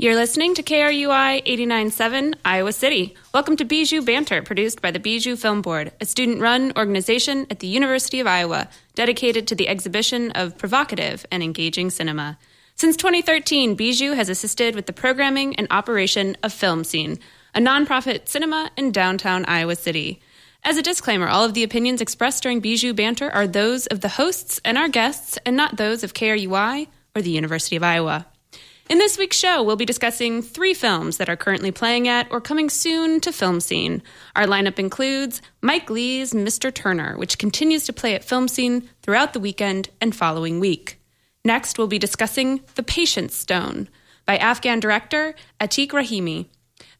You're listening to KRUI 89.7 Iowa City. Welcome to Bijou Banter, produced by the Bijou Film Board, a student run organization at the University of Iowa dedicated to the exhibition of provocative and engaging cinema. Since 2013, Bijou has assisted with the programming and operation of Film Scene, a nonprofit cinema in downtown Iowa City. As a disclaimer, all of the opinions expressed during Bijou Banter are those of the hosts and our guests, and not those of KRUI or the University of Iowa. In this week's show, we'll be discussing three films that are currently playing at or coming soon to Film Scene. Our lineup includes Mike Leigh's Mr. Turner, which continues to play at Film Scene throughout the weekend and following week. Next, we'll be discussing The Patience Stone by Afghan director Atiq Rahimi.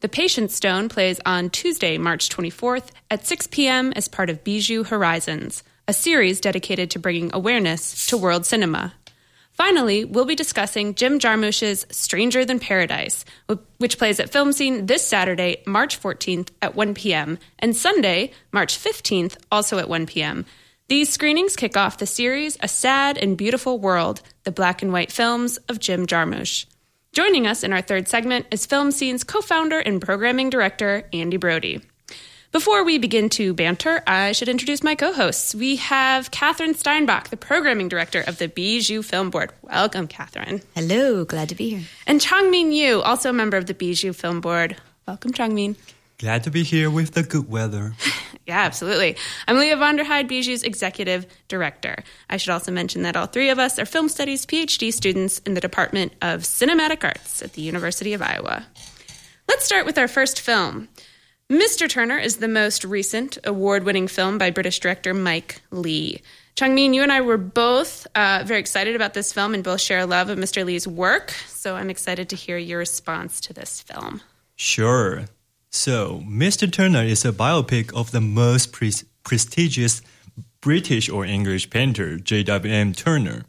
The Patience Stone plays on Tuesday, March 24th at 6 p.m. as part of Bijou Horizons, a series dedicated to bringing awareness to world cinema. Finally, we'll be discussing Jim Jarmusch's Stranger Than Paradise, which plays at Film Scene this Saturday, March 14th at 1 p.m., and Sunday, March 15th, also at 1 p.m. These screenings kick off the series A Sad and Beautiful World, the black and white films of Jim Jarmusch. Joining us in our third segment is Film Scene's co founder and programming director, Andy Brodie. Before we begin to banter, I should introduce my co hosts. We have Catherine Steinbach, the programming director of the Bijou Film Board. Welcome, Catherine. Hello, glad to be here. And Changmin Yu, also a member of the Bijou Film Board. Welcome, Changmin. Glad to be here with the good weather. yeah, absolutely. I'm Leah Vonderheide, Bijou's executive director. I should also mention that all three of us are film studies PhD students in the Department of Cinematic Arts at the University of Iowa. Let's start with our first film. Mr. Turner is the most recent award winning film by British director Mike Leigh. Changmin, you and I were both uh, very excited about this film and both share a love of Mr. Leigh's work, so I'm excited to hear your response to this film. Sure. So, Mr. Turner is a biopic of the most pre- prestigious British or English painter, J.W.M. Turner.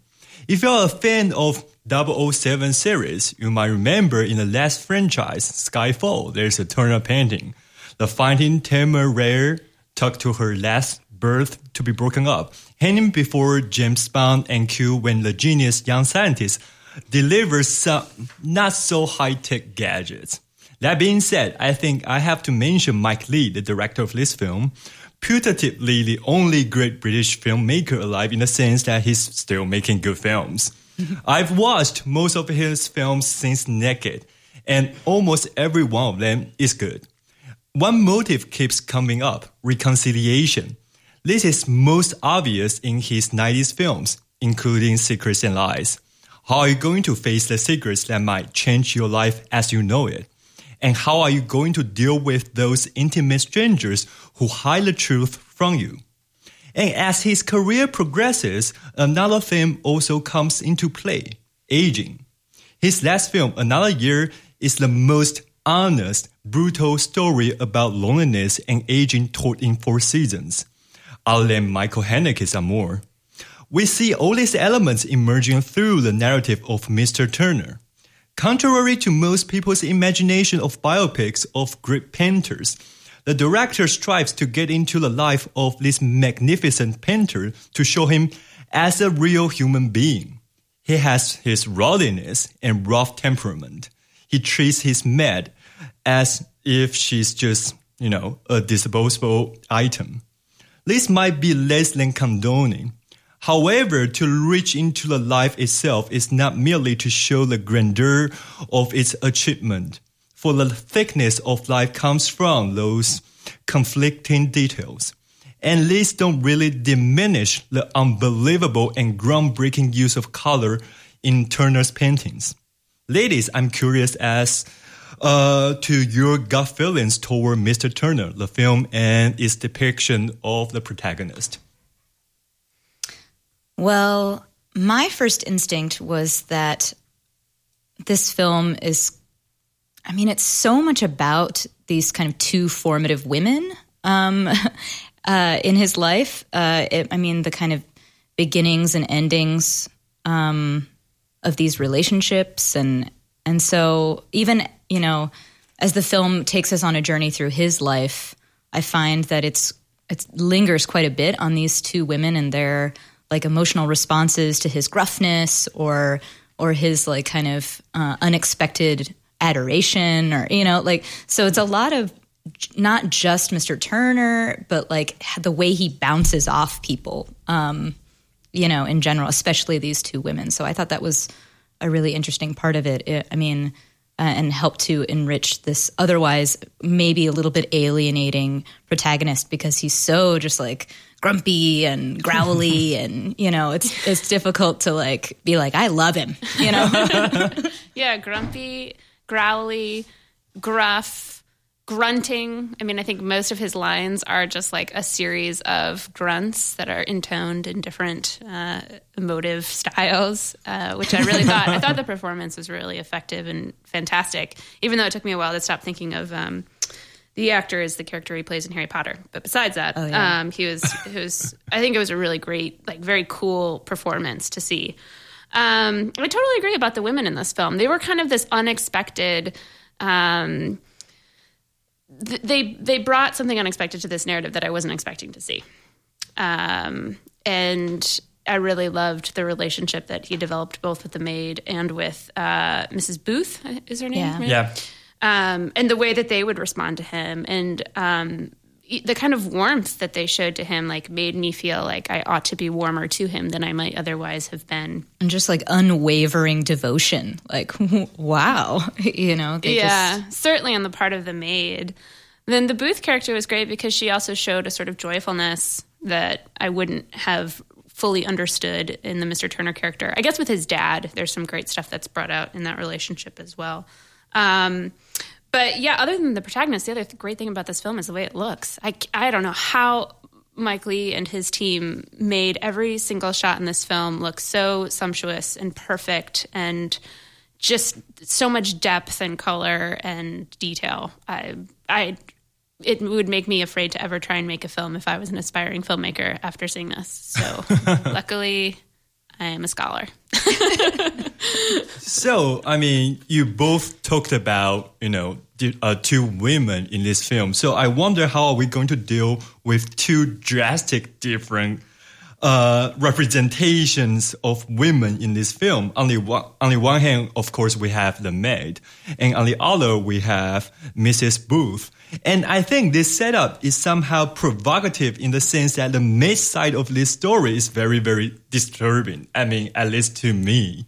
If you're a fan of 007 series, you might remember in the last franchise, Skyfall, there's a Turner painting the Fighting Temeraire took to her last berth to be broken up, hanging before James Bond and Q when the genius young scientist delivers some not so high tech gadgets. That being said, I think I have to mention Mike Leigh, the director of this film, putatively the only great British filmmaker alive in the sense that he's still making good films. I've watched most of his films since Naked, and almost every one of them is good. One motive keeps coming up reconciliation. This is most obvious in his 90s films, including Secrets and Lies. How are you going to face the secrets that might change your life as you know it? And how are you going to deal with those intimate strangers who hide the truth from you? And as his career progresses, another theme also comes into play aging. His last film, Another Year, is the most honest, brutal story about loneliness and aging told in four seasons. I'll let Michael Haneke's Amour. We see all these elements emerging through the narrative of Mr. Turner. Contrary to most people's imagination of biopics of great painters, the director strives to get into the life of this magnificent painter to show him as a real human being. He has his rowdiness and rough temperament. He treats his maid as if she's just, you know, a disposable item. This might be less than condoning. However, to reach into the life itself is not merely to show the grandeur of its achievement, for the thickness of life comes from those conflicting details. And these don't really diminish the unbelievable and groundbreaking use of color in Turner's paintings. Ladies, I'm curious as uh, to your gut feelings toward Mr. Turner, the film, and its depiction of the protagonist? Well, my first instinct was that this film is, I mean, it's so much about these kind of two formative women um, uh, in his life. Uh, it, I mean, the kind of beginnings and endings um, of these relationships, and and so even you know, as the film takes us on a journey through his life, I find that it's it lingers quite a bit on these two women and their like emotional responses to his gruffness or or his like kind of uh, unexpected adoration or you know like so it's a lot of not just Mr. Turner, but like the way he bounces off people, um, you know, in general, especially these two women. So I thought that was a really interesting part of it. it I mean, uh, and help to enrich this otherwise maybe a little bit alienating protagonist because he's so just like grumpy and growly and you know it's it's difficult to like be like I love him you know? Yeah grumpy growly gruff grunting. I mean, I think most of his lines are just like a series of grunts that are intoned in different uh, emotive styles, uh, which I really thought. I thought the performance was really effective and fantastic, even though it took me a while to stop thinking of. Um, the actor is the character he plays in Harry Potter, but besides that, oh, yeah. um, he was he was. I think it was a really great, like, very cool performance to see. Um, I totally agree about the women in this film. They were kind of this unexpected. Um, they they brought something unexpected to this narrative that I wasn't expecting to see, um, and I really loved the relationship that he developed both with the maid and with uh, Mrs. Booth. Is her name? Yeah. Right? Yeah. Um, and the way that they would respond to him, and um, the kind of warmth that they showed to him like made me feel like I ought to be warmer to him than I might otherwise have been. And just like unwavering devotion. Like wow, you know. yeah, just... certainly on the part of the maid. Then the Booth character was great because she also showed a sort of joyfulness that I wouldn't have fully understood in the Mr. Turner character. I guess with his dad, there's some great stuff that's brought out in that relationship as well. Um, but yeah, other than the protagonist, the other great thing about this film is the way it looks. I, I don't know how Mike Leigh and his team made every single shot in this film look so sumptuous and perfect and just so much depth and color and detail. I, I, it would make me afraid to ever try and make a film if I was an aspiring filmmaker after seeing this. So, luckily, I am a scholar. so, I mean, you both talked about, you know, uh, two women in this film. So I wonder how are we going to deal with two drastic different uh, representations of women in this film. On the one, on the one hand, of course, we have the maid, and on the other, we have Mrs. Booth. And I think this setup is somehow provocative in the sense that the maid side of this story is very, very disturbing. I mean, at least to me.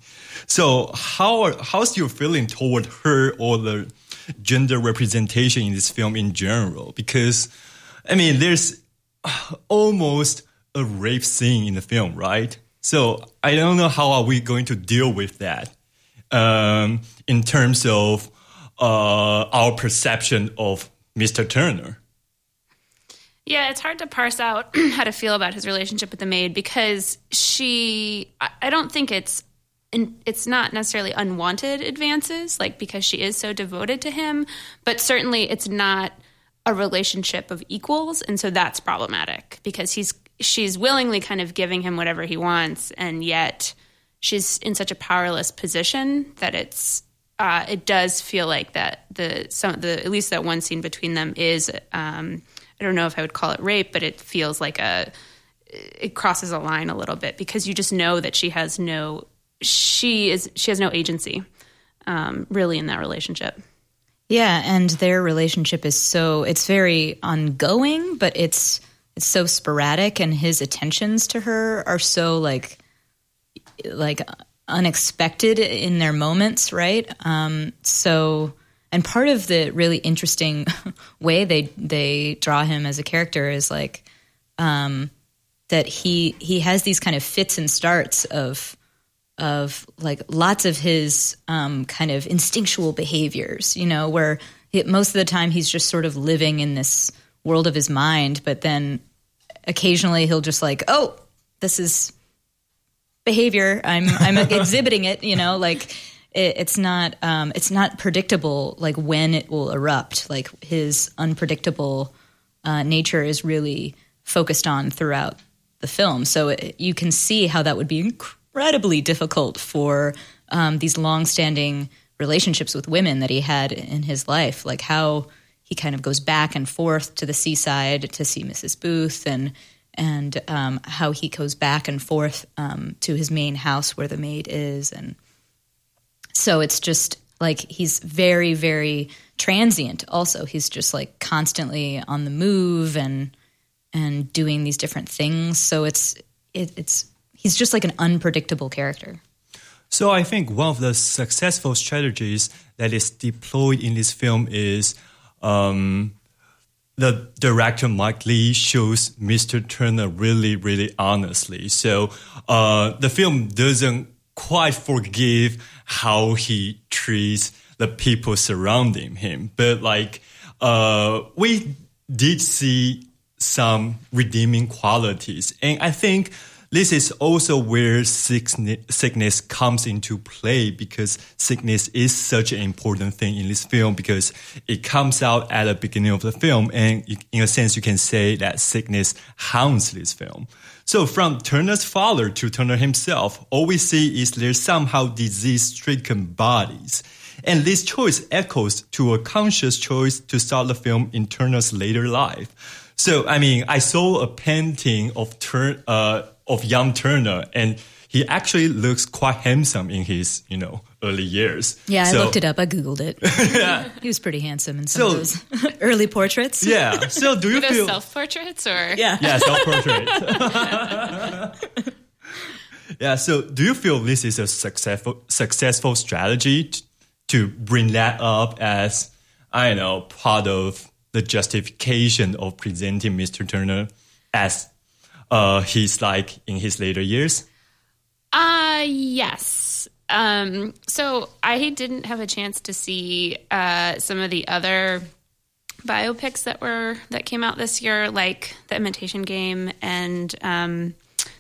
So how how's your feeling toward her or the gender representation in this film in general? Because I mean, there's almost a rape scene in the film, right? So I don't know how are we going to deal with that um, in terms of uh, our perception of Mr. Turner. Yeah, it's hard to parse out how to feel about his relationship with the maid because she. I don't think it's it's not necessarily unwanted advances, like because she is so devoted to him, but certainly it's not a relationship of equals, and so that's problematic because he's she's willingly kind of giving him whatever he wants, and yet she's in such a powerless position that it's uh, it does feel like that the some the at least that one scene between them is um, I don't know if I would call it rape, but it feels like a it crosses a line a little bit because you just know that she has no she is she has no agency um, really in that relationship. Yeah, and their relationship is so it's very ongoing, but it's it's so sporadic and his attentions to her are so like like unexpected in their moments right? Um, so and part of the really interesting way they they draw him as a character is like um, that he he has these kind of fits and starts of of like lots of his um, kind of instinctual behaviors you know where he, most of the time he's just sort of living in this world of his mind, but then occasionally he'll just like, oh, this is behavior. I'm I'm exhibiting it. You know, like it, it's not um, it's not predictable. Like when it will erupt. Like his unpredictable uh, nature is really focused on throughout the film. So it, you can see how that would be incredibly difficult for um, these long-standing relationships with women that he had in his life. Like how he kind of goes back and forth to the seaside to see Mrs. Booth and and um, how he goes back and forth um, to his main house where the maid is. And so it's just like he's very very transient also. He's just like constantly on the move and and doing these different things. So it's it, it's he's just like an unpredictable character. So I think one of the successful strategies that is deployed in this film is um, the director Mike Leigh shows Mr. Turner really, really honestly. So uh, the film doesn't quite forgive how he treats the people surrounding him, but like uh, we did see some redeeming qualities, and I think this is also where sickness comes into play because sickness is such an important thing in this film because it comes out at the beginning of the film. And in a sense, you can say that sickness hounds this film. So from Turner's father to Turner himself, all we see is their somehow disease stricken bodies. And this choice echoes to a conscious choice to start the film in Turner's later life. So, I mean, I saw a painting of Turner, uh, of young Turner, and he actually looks quite handsome in his, you know, early years. Yeah, so, I looked it up. I googled it. yeah. He was pretty handsome in some so, of those early portraits. Yeah. So do you feel self portraits or yeah, yeah, self portraits. yeah. So do you feel this is a successful successful strategy to, to bring that up as I don't know part of the justification of presenting Mr. Turner as uh, he's like in his later years? Uh, yes. Um, so I didn't have a chance to see uh, some of the other biopics that were that came out this year, like The Imitation Game and um,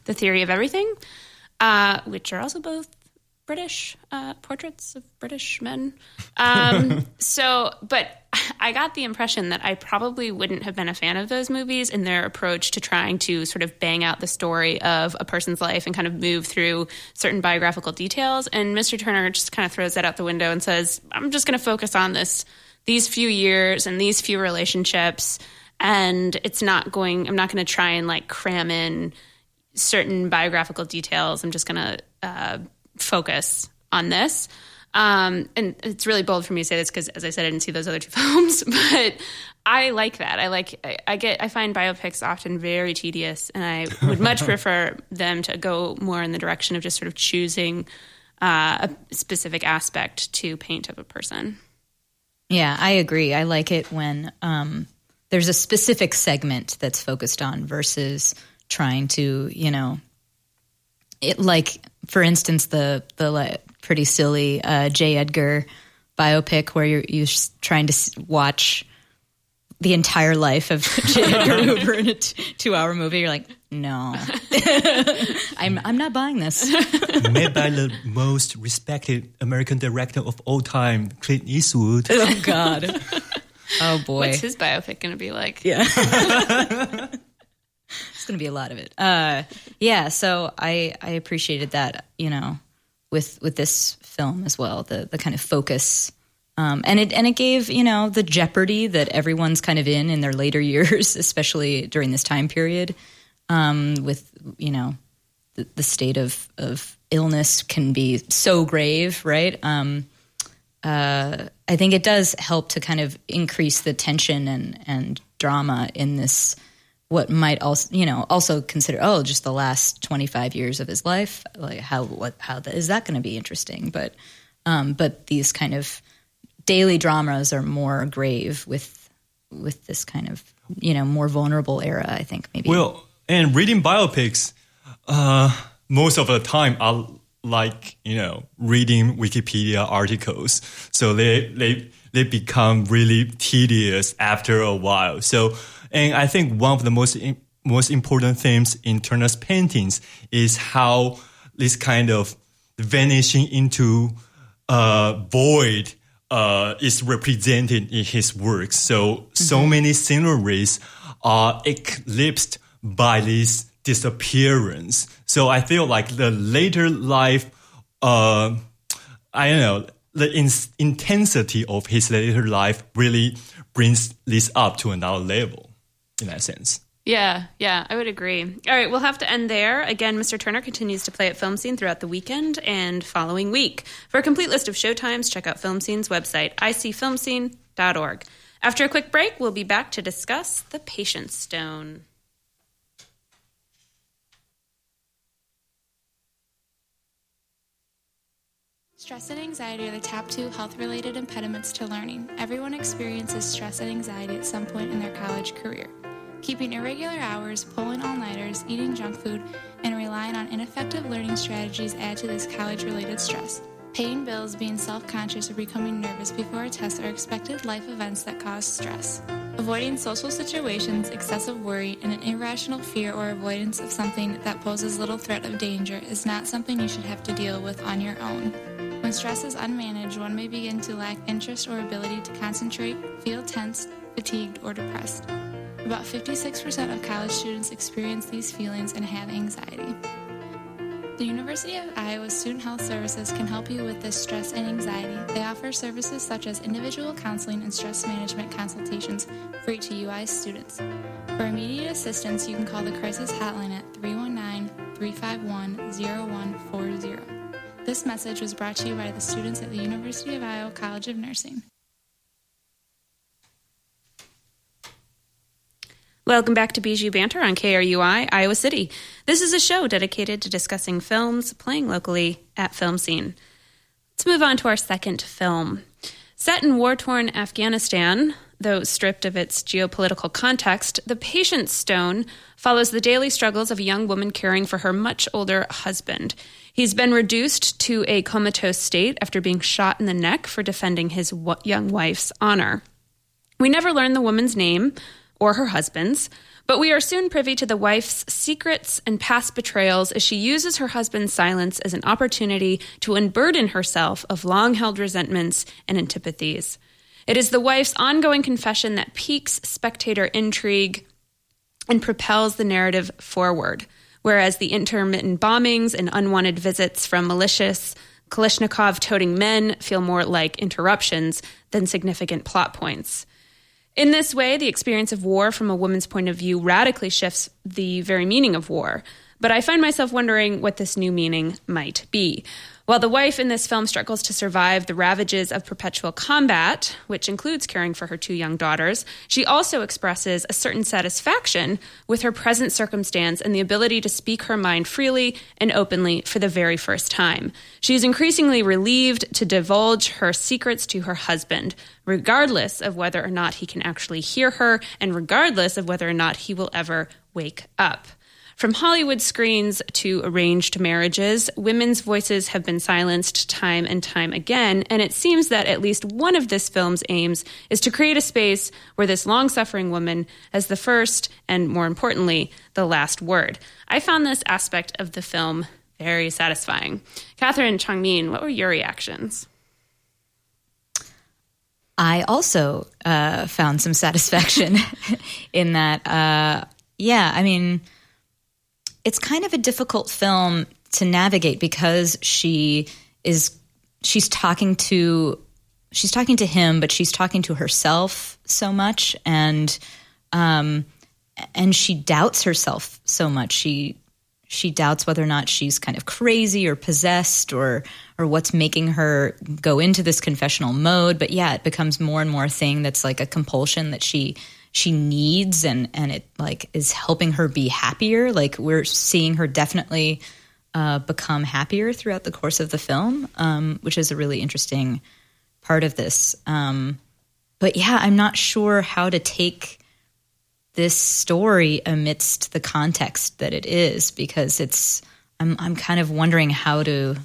The Theory of Everything, uh, which are also both British uh, portraits of British men. Um, so, but I got the impression that I probably wouldn't have been a fan of those movies in their approach to trying to sort of bang out the story of a person's life and kind of move through certain biographical details. And Mr. Turner just kind of throws that out the window and says, "I'm just going to focus on this these few years and these few relationships." And it's not going. I'm not going to try and like cram in certain biographical details. I'm just going to uh, focus on this. Um, and it's really bold for me to say this because, as I said, I didn't see those other two films, but I like that. I like, I, I, get, I find biopics often very tedious, and I would much prefer them to go more in the direction of just sort of choosing uh, a specific aspect to paint of a person. Yeah, I agree. I like it when um, there's a specific segment that's focused on versus trying to, you know, it like for instance the the like, pretty silly uh, J. Edgar biopic where you're you're trying to watch the entire life of J. Edgar Hoover in a t- two hour movie. You're like, no, I'm I'm not buying this. Made by the most respected American director of all time, Clint Eastwood. Oh God. Oh boy. What's his biopic going to be like? Yeah. Going to be a lot of it. Uh, yeah, so I I appreciated that, you know, with with this film as well, the the kind of focus. Um, and it and it gave you know the jeopardy that everyone's kind of in in their later years, especially during this time period, um, with you know the, the, state of of illness can be so grave, right? Um, uh, I think it does help to kind of increase the tension and and drama in this what might also you know also consider oh just the last 25 years of his life like how what how the, is that going to be interesting? But um, but these kind of daily dramas are more grave with with this kind of you know more vulnerable era i think maybe. Well and reading biopics uh, most of the time i like you know reading wikipedia articles. So they they they become really tedious after a while. So and I think one of the most most important themes in Turner's paintings is how this kind of vanishing into a void uh, is represented in his works. So mm-hmm. so many sceneries are eclipsed by this disappearance. So I feel like the later life, uh, I don't know, the in- intensity of his later life really brings this up to another level in that sense. Yeah, yeah, I would agree. All right, we'll have to end there. Again, Mr. Turner continues to play at Film Scene throughout the weekend and following week. For a complete list of showtimes, check out Film Scene's website, icfilmscene.org. After a quick break, we'll be back to discuss The Patience Stone. Stress and anxiety are the top two health related impediments to learning. Everyone experiences stress and anxiety at some point in their college career. Keeping irregular hours, pulling all nighters, eating junk food, and relying on ineffective learning strategies add to this college related stress. Paying bills, being self conscious, or becoming nervous before a test are expected life events that cause stress. Avoiding social situations, excessive worry, and an irrational fear or avoidance of something that poses little threat of danger is not something you should have to deal with on your own. When stress is unmanaged, one may begin to lack interest or ability to concentrate, feel tense, fatigued, or depressed. About 56% of college students experience these feelings and have anxiety. The University of Iowa Student Health Services can help you with this stress and anxiety. They offer services such as individual counseling and stress management consultations free to UI students. For immediate assistance, you can call the crisis hotline at 319 351 0140. This message was brought to you by the students at the University of Iowa College of Nursing. Welcome back to Bijou Banter on KRUI, Iowa City. This is a show dedicated to discussing films playing locally at Film Scene. Let's move on to our second film. Set in war torn Afghanistan, though stripped of its geopolitical context, The Patience Stone follows the daily struggles of a young woman caring for her much older husband. He's been reduced to a comatose state after being shot in the neck for defending his young wife's honor. We never learn the woman's name or her husband's, but we are soon privy to the wife's secrets and past betrayals as she uses her husband's silence as an opportunity to unburden herself of long held resentments and antipathies. It is the wife's ongoing confession that piques spectator intrigue and propels the narrative forward whereas the intermittent bombings and unwanted visits from malicious Kalashnikov toting men feel more like interruptions than significant plot points. In this way, the experience of war from a woman's point of view radically shifts the very meaning of war. But I find myself wondering what this new meaning might be. While the wife in this film struggles to survive the ravages of perpetual combat, which includes caring for her two young daughters, she also expresses a certain satisfaction with her present circumstance and the ability to speak her mind freely and openly for the very first time. She is increasingly relieved to divulge her secrets to her husband, regardless of whether or not he can actually hear her and regardless of whether or not he will ever wake up. From Hollywood screens to arranged marriages, women's voices have been silenced time and time again, and it seems that at least one of this film's aims is to create a space where this long suffering woman has the first and, more importantly, the last word. I found this aspect of the film very satisfying. Catherine Changmin, what were your reactions? I also uh, found some satisfaction in that. Uh, yeah, I mean, it's kind of a difficult film to navigate because she is she's talking to she's talking to him, but she's talking to herself so much, and um, and she doubts herself so much. She she doubts whether or not she's kind of crazy or possessed or or what's making her go into this confessional mode. But yeah, it becomes more and more a thing that's like a compulsion that she she needs and and it like is helping her be happier. Like we're seeing her definitely uh, become happier throughout the course of the film um, which is a really interesting part of this. Um, but yeah i'm not sure how to take this story amidst the context that it is because it's i'm, I'm kind of wondering how to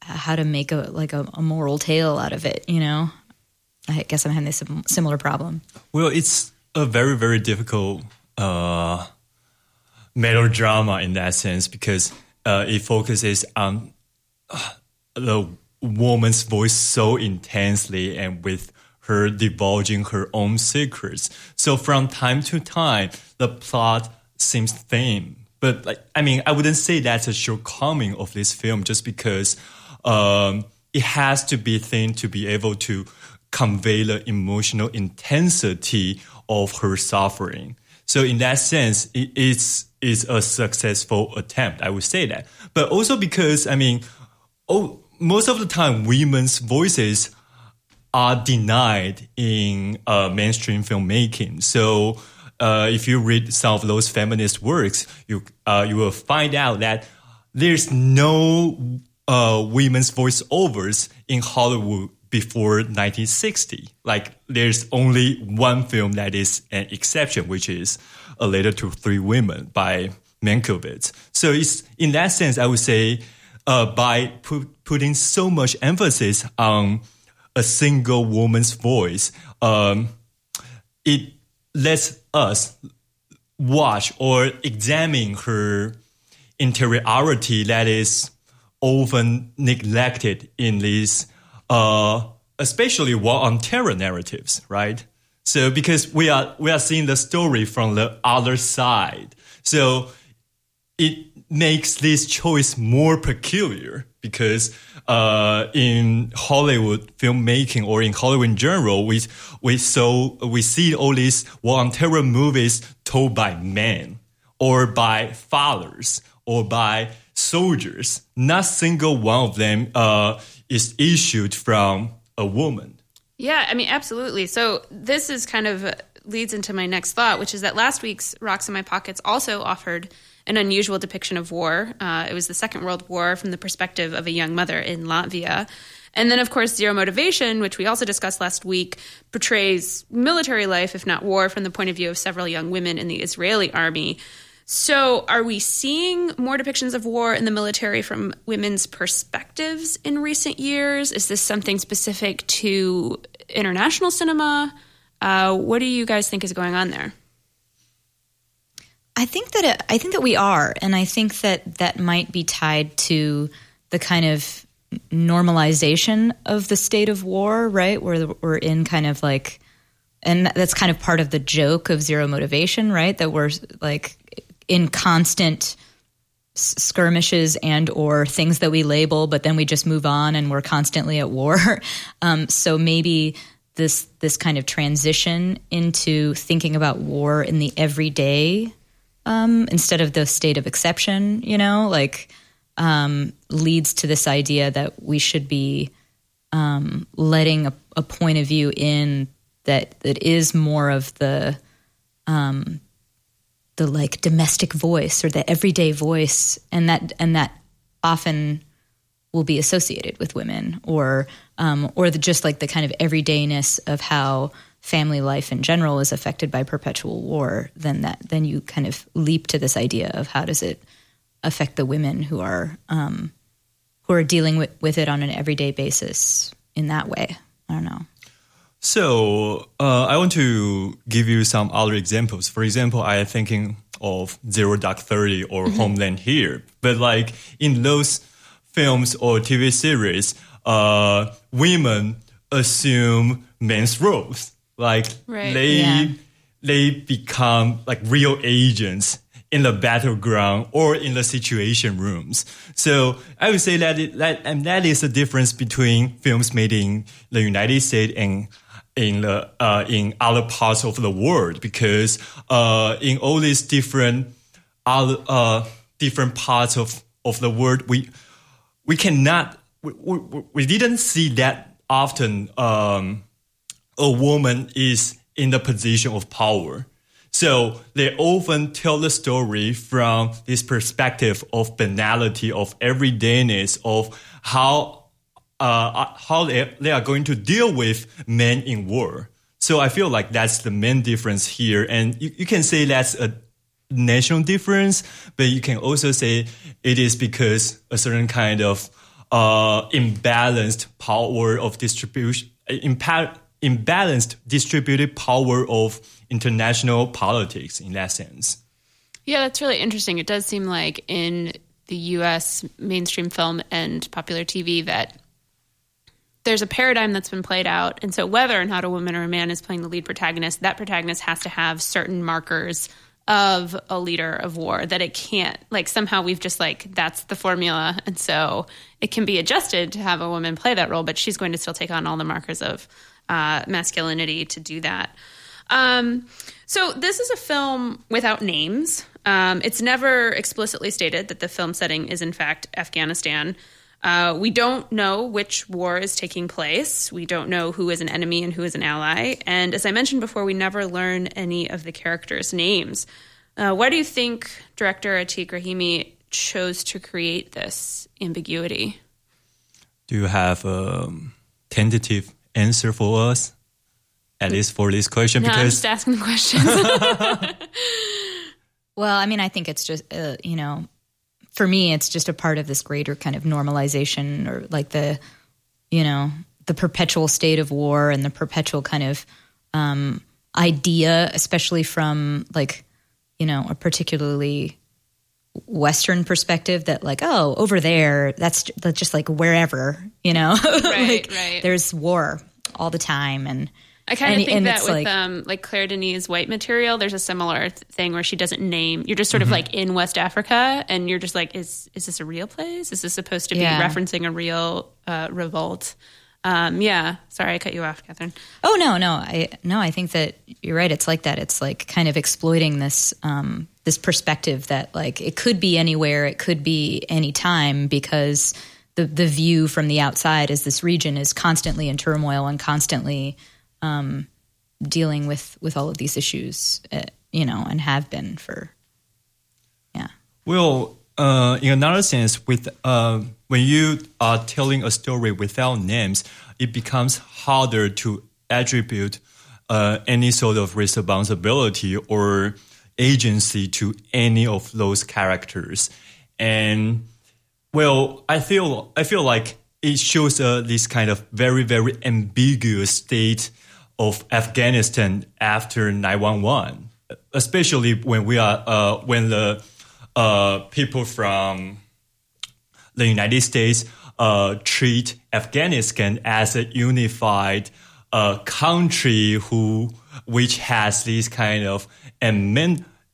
how to make a like a, a moral tale out of it you know I guess I'm having this similar problem. Well, it's a very, very difficult uh, melodrama in that sense because uh, it focuses on uh, the woman's voice so intensely and with her divulging her own secrets. So from time to time, the plot seems thin. But like, I mean, I wouldn't say that's a shortcoming of this film just because um, it has to be thin to be able to convey the emotional intensity of her suffering. So in that sense, it, it's is a successful attempt. I would say that, but also because I mean, oh, most of the time, women's voices are denied in uh, mainstream filmmaking. So uh, if you read some of those feminist works, you uh, you will find out that there's no uh, women's voiceovers in Hollywood before 1960. Like there's only one film that is an exception, which is A Letter to Three Women by Mankiewicz. So it's in that sense, I would say, uh, by pu- putting so much emphasis on a single woman's voice, um, it lets us watch or examine her interiority that is often neglected in these, uh, especially war on terror narratives, right? So because we are we are seeing the story from the other side, so it makes this choice more peculiar because uh, in Hollywood filmmaking or in Hollywood in general, we we so we see all these war on terror movies told by men or by fathers or by soldiers. Not single one of them uh, is issued from a woman. Yeah, I mean, absolutely. So this is kind of uh, leads into my next thought, which is that last week's Rocks in My Pockets also offered an unusual depiction of war. Uh, it was the Second World War from the perspective of a young mother in Latvia. And then, of course, Zero Motivation, which we also discussed last week, portrays military life, if not war, from the point of view of several young women in the Israeli army. So, are we seeing more depictions of war in the military from women's perspectives in recent years? Is this something specific to international cinema? Uh, what do you guys think is going on there? I think that it, I think that we are, and I think that that might be tied to the kind of normalization of the state of war, right? Where we're in kind of like, and that's kind of part of the joke of zero motivation, right? That we're like in constant skirmishes and or things that we label, but then we just move on and we're constantly at war. Um, so maybe this this kind of transition into thinking about war in the everyday um, instead of the state of exception, you know, like um, leads to this idea that we should be um, letting a, a, point of view in that that is more of the um, the like domestic voice or the everyday voice, and that and that often will be associated with women or um, or the, just like the kind of everydayness of how family life in general is affected by perpetual war, then that then you kind of leap to this idea of how does it affect the women who are um, who are dealing with, with it on an everyday basis in that way. I don't know. So uh, I want to give you some other examples. For example, I am thinking of Zero Dark Thirty or mm-hmm. Homeland here, but like in those films or TV series, uh, women assume men's roles like right. they yeah. they become like real agents in the battleground or in the situation rooms. So I would say that it, that and that is the difference between films made in the United States and in the uh, in other parts of the world because uh, in all these different other uh, different parts of of the world we we cannot we, we, we didn't see that often um, a woman is in the position of power. So they often tell the story from this perspective of banality, of everydayness, of how uh, how they, are going to deal with men in war. So I feel like that's the main difference here. And you, you can say that's a national difference, but you can also say it is because a certain kind of uh, imbalanced power of distribution, imbalanced distributed power of international politics in that sense. Yeah, that's really interesting. It does seem like in the US mainstream film and popular TV that there's a paradigm that's been played out. And so, whether or not a woman or a man is playing the lead protagonist, that protagonist has to have certain markers of a leader of war that it can't like somehow we've just like that's the formula and so it can be adjusted to have a woman play that role but she's going to still take on all the markers of uh, masculinity to do that. Um, so this is a film without names. Um, it's never explicitly stated that the film setting is in fact Afghanistan. Uh, we don't know which war is taking place. We don't know who is an enemy and who is an ally. And as I mentioned before, we never learn any of the characters' names. Uh, why do you think director Atiq Rahimi chose to create this ambiguity? Do you have a tentative answer for us? At least for this question, No, I'm because just asking the questions. Well, I mean, I think it's just, uh, you know, for me, it's just a part of this greater kind of normalization or like the, you know, the perpetual state of war and the perpetual kind of um, idea, especially from like, you know, a particularly Western perspective that like, oh, over there, that's, that's just like wherever, you know, Right, like right. there's war all the time. And I kind of think and that with like- um, like Claire Denis' White Material, there's a similar th- thing where she doesn't name. You're just sort of Mm-hmm. like in West Africa, and you're just like, is is this a real place? Is this supposed to be Yeah. referencing a real uh, revolt? Um, yeah. Sorry, I cut you off, Catherine. Oh no, no, I no, I think that you're right. It's like that. It's like kind of exploiting this um, this perspective that like it could be anywhere, it could be any time because the the view from the outside is this region is constantly in turmoil and constantly um, dealing with with all of these issues, uh, you know, and have been for yeah. Well, uh, in another sense, with uh, when you are telling a story without names, it becomes harder to attribute uh, any sort of responsibility or agency to any of those characters. And well, I feel I feel like it shows uh, this kind of very very ambiguous state of Afghanistan after 911, especially when we are uh, when the uh, people from the United States uh, treat Afghanistan as a unified uh, country who which has this kind of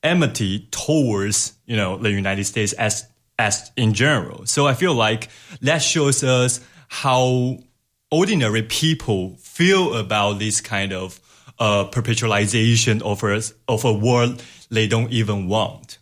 enmity towards you know the United States as as in general. So I feel like that shows us how ordinary people feel about this kind of uh, perpetualization of a, of a world they don't even want.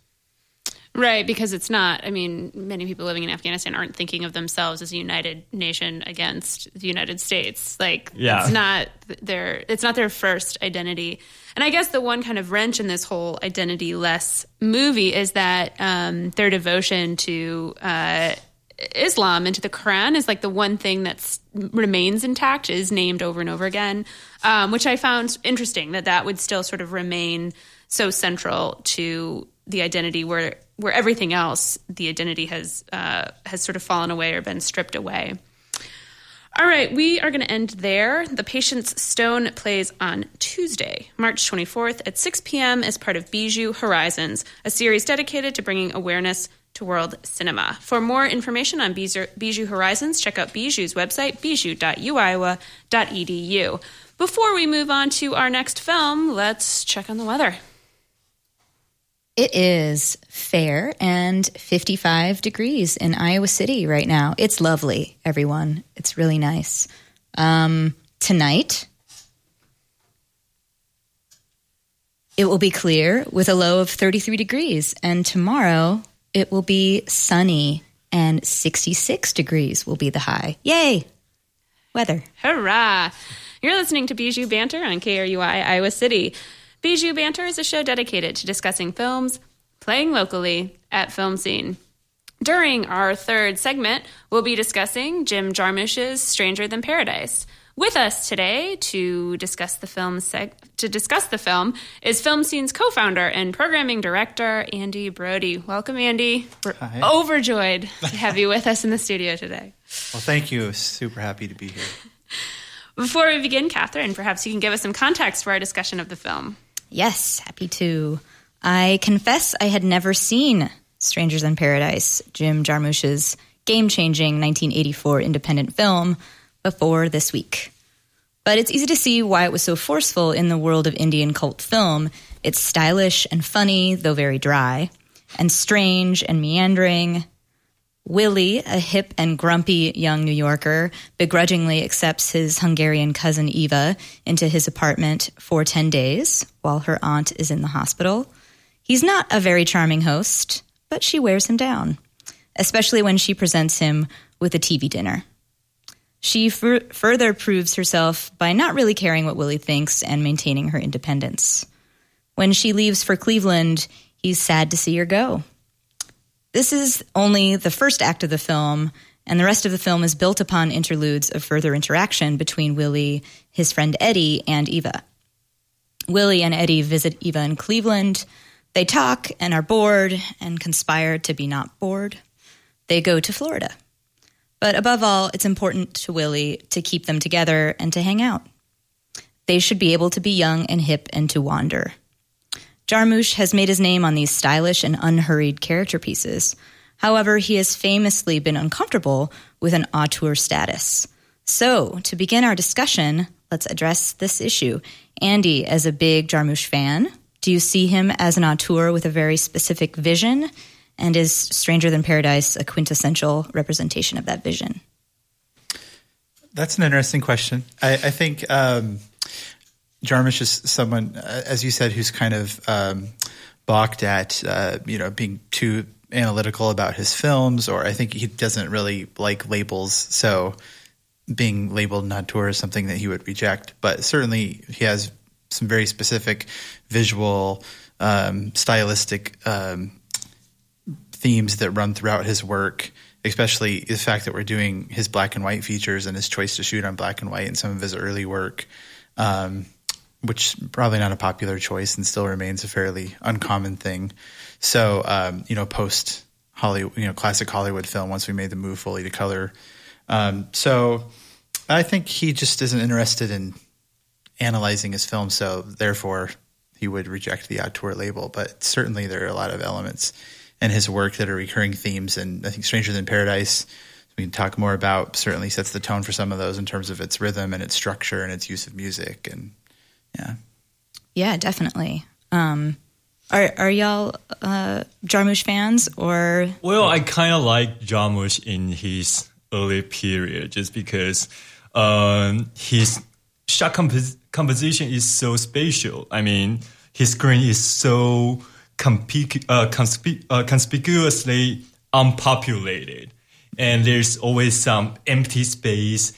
Right, because it's not. I mean, many people living in Afghanistan aren't thinking of themselves as a united nation against the United States. Like, Yeah. it's not their it's not their first identity. And I guess the one kind of wrench in this whole identity less movie is that um, their devotion to uh, Islam and to the Quran is like the one thing that remains intact, is named over and over again, um, which I found interesting that that would still sort of remain so central to the identity where where everything else the identity has uh, has sort of fallen away or been stripped away. All right, we are going to end there. The Patience Stone plays on Tuesday, March 24th at 6 p.m. as part of Bijou Horizons, a series dedicated to bringing awareness to world cinema. For more information on Bijou, Bijou Horizons, check out Bijou's website, bijou.uiowa.edu. Before we move on to our next film, let's check on the weather. It is fair and 55 degrees in Iowa City right now. It's lovely, everyone. It's really nice. Um, tonight, it will be clear with a low of 33 degrees. And tomorrow, it will be sunny and 66 degrees will be the high. Yay! Weather. Hurrah! You're listening to Bijou Banter on KRUI Iowa City. Bijou Banter is a show dedicated to discussing films playing locally at Film Scene. During our third segment, we'll be discussing Jim Jarmusch's Stranger Than Paradise. With us today to discuss the film seg- to discuss the film is Film Scene's co-founder and programming director Andy Brodie. Welcome, Andy. We're Hi. overjoyed to have you with us in the studio today. Well, thank you. Super happy to be here. Before we begin, Catherine, perhaps you can give us some context for our discussion of the film. Yes, happy to. I confess I had never seen Strangers in Paradise, Jim Jarmusch's game changing 1984 independent film, before this week. But it's easy to see why it was so forceful in the world of Indian cult film. It's stylish and funny, though very dry, and strange and meandering. Willie, a hip and grumpy young New Yorker, begrudgingly accepts his Hungarian cousin Eva into his apartment for 10 days while her aunt is in the hospital. He's not a very charming host, but she wears him down, especially when she presents him with a TV dinner. She f- further proves herself by not really caring what Willie thinks and maintaining her independence. When she leaves for Cleveland, he's sad to see her go. This is only the first act of the film, and the rest of the film is built upon interludes of further interaction between Willie, his friend Eddie, and Eva. Willie and Eddie visit Eva in Cleveland. They talk and are bored and conspire to be not bored. They go to Florida. But above all, it's important to Willie to keep them together and to hang out. They should be able to be young and hip and to wander. Jarmusch has made his name on these stylish and unhurried character pieces. However, he has famously been uncomfortable with an auteur status. So, to begin our discussion, let's address this issue. Andy, as a big Jarmusch fan, do you see him as an auteur with a very specific vision? And is Stranger Than Paradise a quintessential representation of that vision? That's an interesting question. I, I think um, Jarmusch is someone, uh, as you said, who's kind of um, balked at uh, you know being too analytical about his films, or I think he doesn't really like labels. So being labeled an is something that he would reject. But certainly he has some very specific visual, um, stylistic um, themes that run throughout his work. Especially the fact that we're doing his black and white features and his choice to shoot on black and white in some of his early work. Um, which probably not a popular choice and still remains a fairly uncommon thing. So, um, you know, post Hollywood, you know, classic Hollywood film, once we made the move fully to color. Um, so I think he just isn't interested in analyzing his film. So therefore he would reject the auteur label, but certainly there are a lot of elements in his work that are recurring themes. And I think Stranger Than Paradise, we can talk more about, certainly sets the tone for some of those in terms of its rhythm and its structure and its use of music and yeah. Yeah, definitely. Um, are are y'all uh, Jarmusch fans or? Well, I kind of like Jarmusch in his early period, just because um, his shot comp- composition is so spatial. I mean, his screen is so compic- uh, uh, conspicuously unpopulated, and there's always some empty space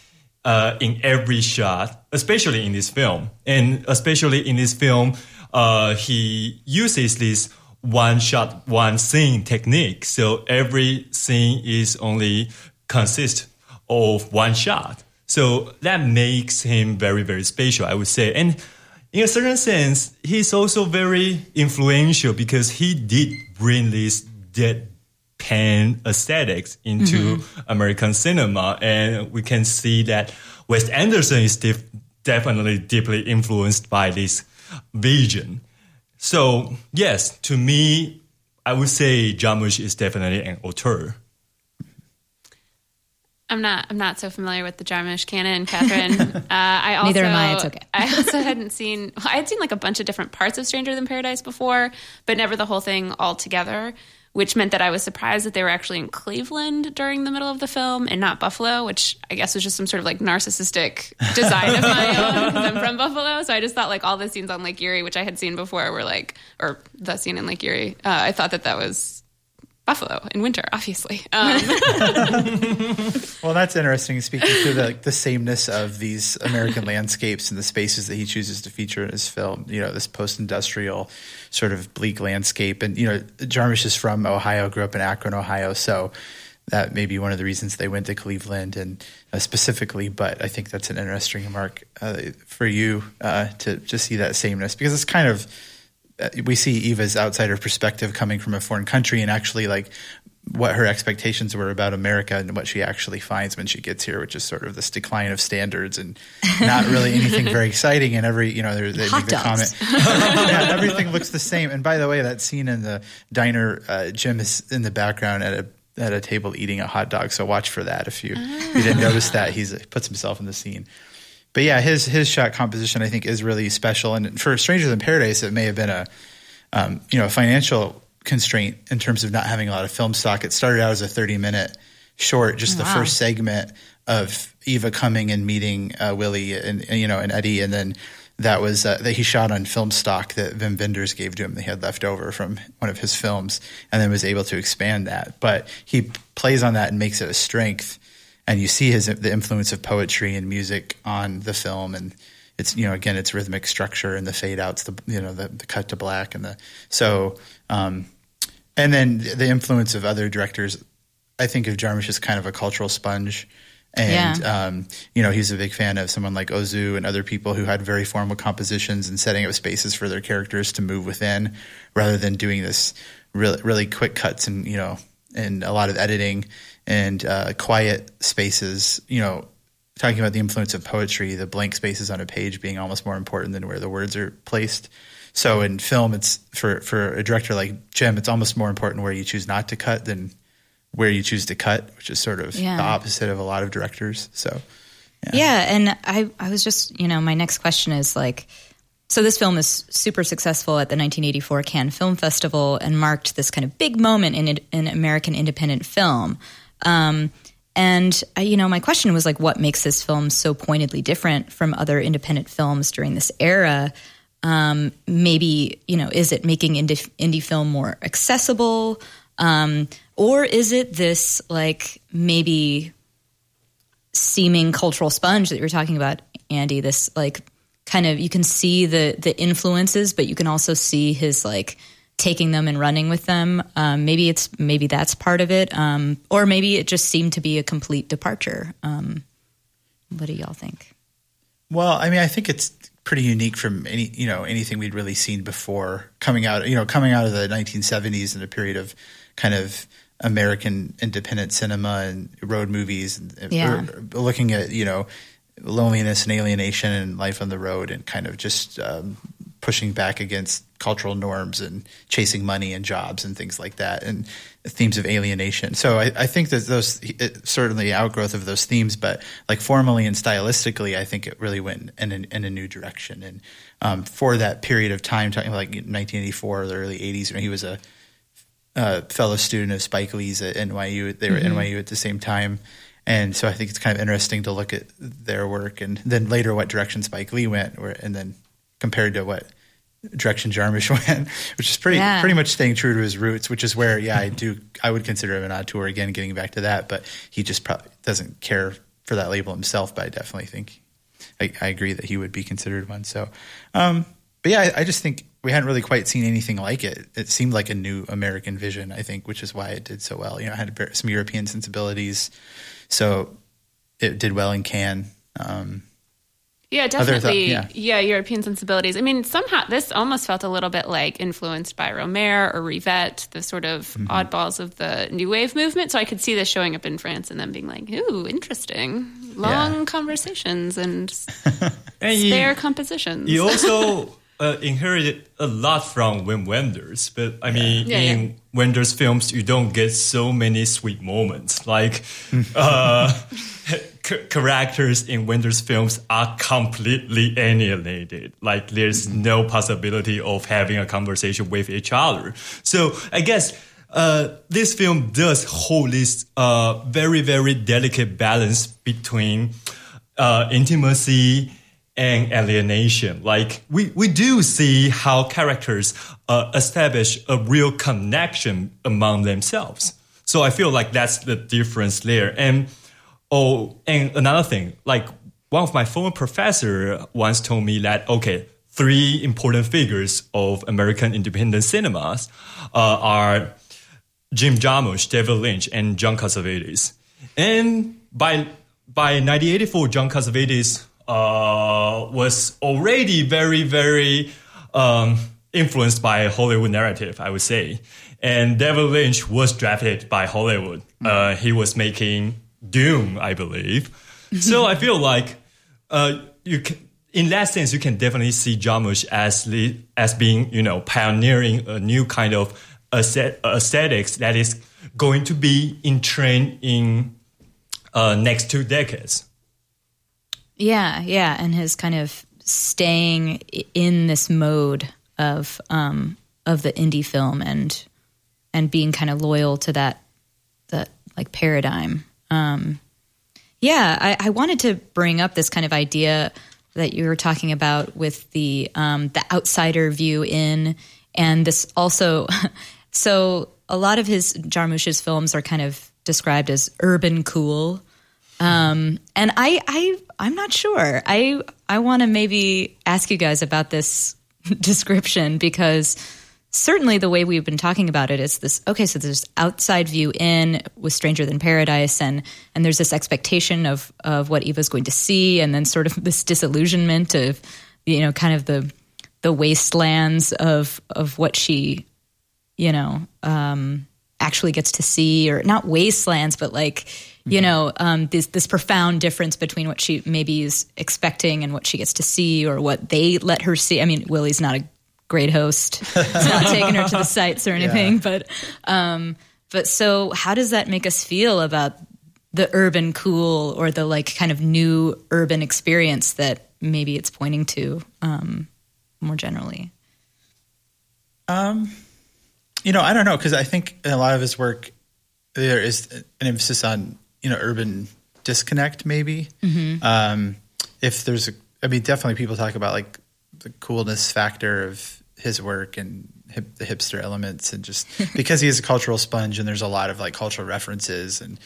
uh, in every shot, especially in this film. And especially in this film, uh, he uses this one shot, one scene technique. So every scene is only consist of one shot. So that makes him very, very special, I would say. And in a certain sense, he's also very influential because he did bring this dead pan aesthetics into mm-hmm. American cinema. And we can see that Wes Anderson is def- definitely deeply influenced by this vision. So, yes, to me, I would say Jarmusch is definitely an auteur. I'm not. I'm not so familiar with the Jarmusch canon, Catherine. Uh, I also, neither am I. It's okay. I also hadn't seen. I had seen like a bunch of different parts of Stranger Than Paradise before, but never the whole thing all together which meant that I was surprised that they were actually in Cleveland during the middle of the film and not Buffalo, which I guess was just some sort of like narcissistic design of my own. I'm from Buffalo, so I just thought like all the scenes on Lake Erie, which I had seen before, were like, or the scene in Lake Erie, uh, I thought that that was Buffalo in winter, obviously. Um. well, that's interesting. Speaking to the, like, the sameness of these American landscapes and the spaces that he chooses to feature in his film, you know, this post-industrial sort of bleak landscape. And you know, Jarmusch is from Ohio, grew up in Akron, Ohio, so that may be one of the reasons they went to Cleveland and uh, specifically. But I think that's an interesting remark uh, for you uh, to to see that sameness because it's kind of we see Eva's outsider perspective coming from a foreign country and actually like what her expectations were about America and what she actually finds when she gets here, which is sort of this decline of standards and not really anything very exciting. And every, you know, they make the comment, yeah, everything looks the same. And by the way, that scene in the diner, uh, Jim is in the background at a at a table eating a hot dog. So watch for that if you, ah. you didn't notice that he's he puts himself in the scene but yeah, his his shot composition I think is really special. And for Stranger Than Paradise, it may have been a um, you know a financial constraint in terms of not having a lot of film stock. It started out as a 30 minute short, just the Wow. first segment of Eva coming and meeting uh, Willie and, and, you know and Eddie, and then that was uh, that he shot on film stock that Wim Wenders gave to him. They had left over from one of his films, and then was able to expand that. But he plays on that and makes it a strength, and you see his the influence of poetry and music on the film, and it's you know again it's rhythmic structure and the fade outs, the you know the, the cut to black and the so. Um, and then the influence of other directors. I think of Jarmusch as kind of a cultural sponge. And, Yeah. um, you know, he's a big fan of someone like Ozu and other people who had very formal compositions and setting up spaces for their characters to move within rather than doing this really, really quick cuts and, you know, and a lot of editing and uh, quiet spaces, you know, talking about the influence of poetry, the blank spaces on a page being almost more important than where the words are placed. So in film, it's for for a director like Jim, it's almost more important where you choose not to cut than where you choose to cut, which is sort of Yeah. the opposite of a lot of directors. So Yeah, and I I was just you know my next question is like, so this film is super successful at the 1984 Cannes Film Festival and marked this kind of big moment in in American independent film. Um, and I, you know, my question was like, what makes this film so pointedly different from other independent films during this era? Um, maybe you know, is it making indie, indie film more accessible, um, or is it this like maybe seeming cultural sponge that you're talking about, Andy. This like kind of you can see the the influences, but you can also see his like taking them and running with them. Um, maybe it's maybe that's part of it, um, or maybe it just seemed to be a complete departure. Um, what do y'all think? Well, I mean, I think it's pretty unique from any you know anything we'd really seen before coming out you know coming out of the 1970s and a period of kind of American independent cinema and road movies and Yeah. or looking at you know loneliness and alienation and life on the road and kind of just um, pushing back against cultural norms and chasing money and jobs and things like that and themes of alienation. So I, I think that those certainly outgrowth of those themes, but like formally and stylistically, I think it really went in, in, in a new direction. And um, for that period of time, talking about like 1984 or the early 80s, when he was a uh, fellow student of Spike Lee's at NYU. They were at NYU at the same time. And so I think it's kind of interesting to look at their work and then later what direction Spike Lee went, or, and then compared to what direction Jarmusch went, which is pretty Yeah. pretty much staying true to his roots. Which is where, yeah, I do I would consider him an auteur again, getting back to that. But he just probably doesn't care for that label himself. But I definitely think I, I agree that he would be considered one. So, um, but yeah, I, I just think we hadn't really quite seen anything like it. It seemed like a new American vision, I think, which is why it did so well. You know, it had some European sensibilities, so it did well in Cannes. Um, Yeah, Other thought- definitely. yeah. yeah. European sensibilities. I mean, somehow this almost felt a little bit like influenced by Rohmer or Rivette, the sort of Mm-hmm. oddballs of the New Wave movement. So I could see this showing up in France and then being like, ooh, interesting. Long Yeah. conversations and And he- spare compositions. He also uh, inherited a lot from Wim Wenders, but I mean, Yeah, in Wenders films, you don't get so many sweet moments. Like, uh, c- characters in Wenders films are completely alienated. Like, there's no possibility of having a conversation with each other. So, I guess. Uh, this film does hold this uh, very, very delicate balance between uh, intimacy and alienation. Like we, we do see how characters uh, establish a real connection among themselves. So I feel like that's the difference there. And oh, and another thing, like one of my former professor once told me that okay, three important figures of American independent cinemas uh, are Jim Jarmusch, David Lynch, and John Cassavetes. And by by 1984, John Cassavetes uh, was already very, very um, influenced by Hollywood narrative, I would say. And David Lynch was drafted by Hollywood. Uh, he was making Dune, I believe. so I feel like uh, you can, in that sense, you can definitely see Jarmusch as as being, you know, pioneering a new kind of aesthetics that is going to be in trend in uh, next two decades. Yeah, yeah, and his kind of staying in this mode of um, of the indie film and and being kind of loyal to that that like paradigm. Um, yeah, I, I wanted to bring up this kind of idea that you were talking about with the um, the outsider view in, and this also. so a lot of his Jarmusch's films are kind of described as urban cool, um, and I I I'm not sure. I I want to maybe ask you guys about this description because certainly the way we've been talking about it is this okay so there's outside view in with stranger than paradise and and there's this expectation of of what eva's going to see and then sort of this disillusionment of you know kind of the the wastelands of of what she you know um actually gets to see or not wastelands but like you mm-hmm. know um, this this profound difference between what she maybe is expecting and what she gets to see or what they let her see i mean willie's not a great host. It's not taking her to the sites or anything, yeah. but um, but so how does that make us feel about the urban cool or the like kind of new urban experience that maybe it's pointing to um, more generally? Um, you know, I don't know because I think in a lot of his work there is an emphasis on you know urban disconnect maybe. Mm-hmm. Um, if there's a, I mean, definitely people talk about like the coolness factor of his work and hip, the hipster elements and just because he is a cultural sponge and there's a lot of like cultural references and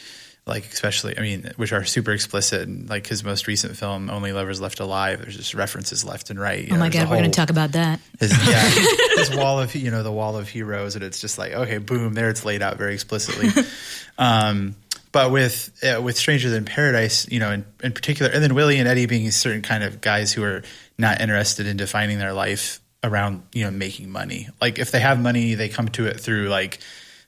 like especially I mean which are super explicit and like his most recent film Only Lovers Left Alive there's just references left and right. You oh my god, we're going to talk about that. His, yeah, his wall of you know the wall of heroes and it's just like okay boom there it's laid out very explicitly. um, but with uh, with Stranger Than Paradise, you know, in, in particular, and then Willie and Eddie being certain kind of guys who are not interested in defining their life around you know making money. Like if they have money, they come to it through like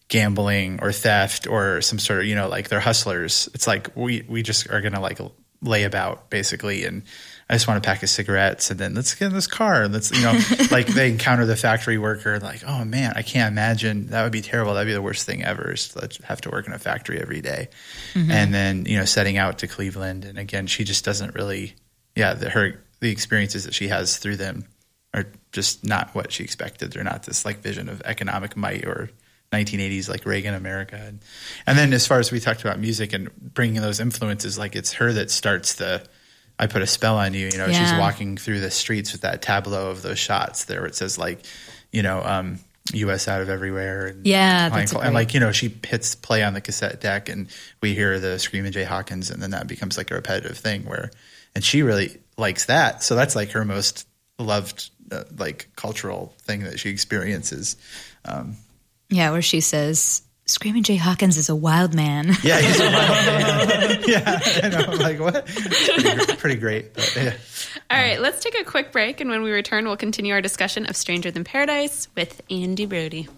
gambling or theft or some sort of you know like they're hustlers. It's like we we just are gonna like lay about basically and. I just want a pack of cigarettes and then let's get in this car. and Let's, you know, like they encounter the factory worker, like, oh man, I can't imagine that would be terrible. That'd be the worst thing ever is to have to work in a factory every day. Mm-hmm. And then, you know, setting out to Cleveland. And again, she just doesn't really, yeah, the, her, the experiences that she has through them are just not what she expected. They're not this like vision of economic might or 1980s like Reagan America. And, and then as far as we talked about music and bringing those influences, like it's her that starts the I put a spell on you. You know, yeah. she's walking through the streets with that tableau of those shots there. Where it says like, you know, um, U.S. out of everywhere. And yeah, that's and like you know, she hits play on the cassette deck, and we hear the screaming Jay Hawkins, and then that becomes like a repetitive thing where, and she really likes that. So that's like her most loved uh, like cultural thing that she experiences. Um, yeah, where she says, "Screaming Jay Hawkins is a wild man." Yeah, he's a wild man. yeah, I know. Like what? Pretty, pretty great. But, yeah. All right, let's take a quick break, and when we return, we'll continue our discussion of Stranger Than Paradise with Andy Brodie.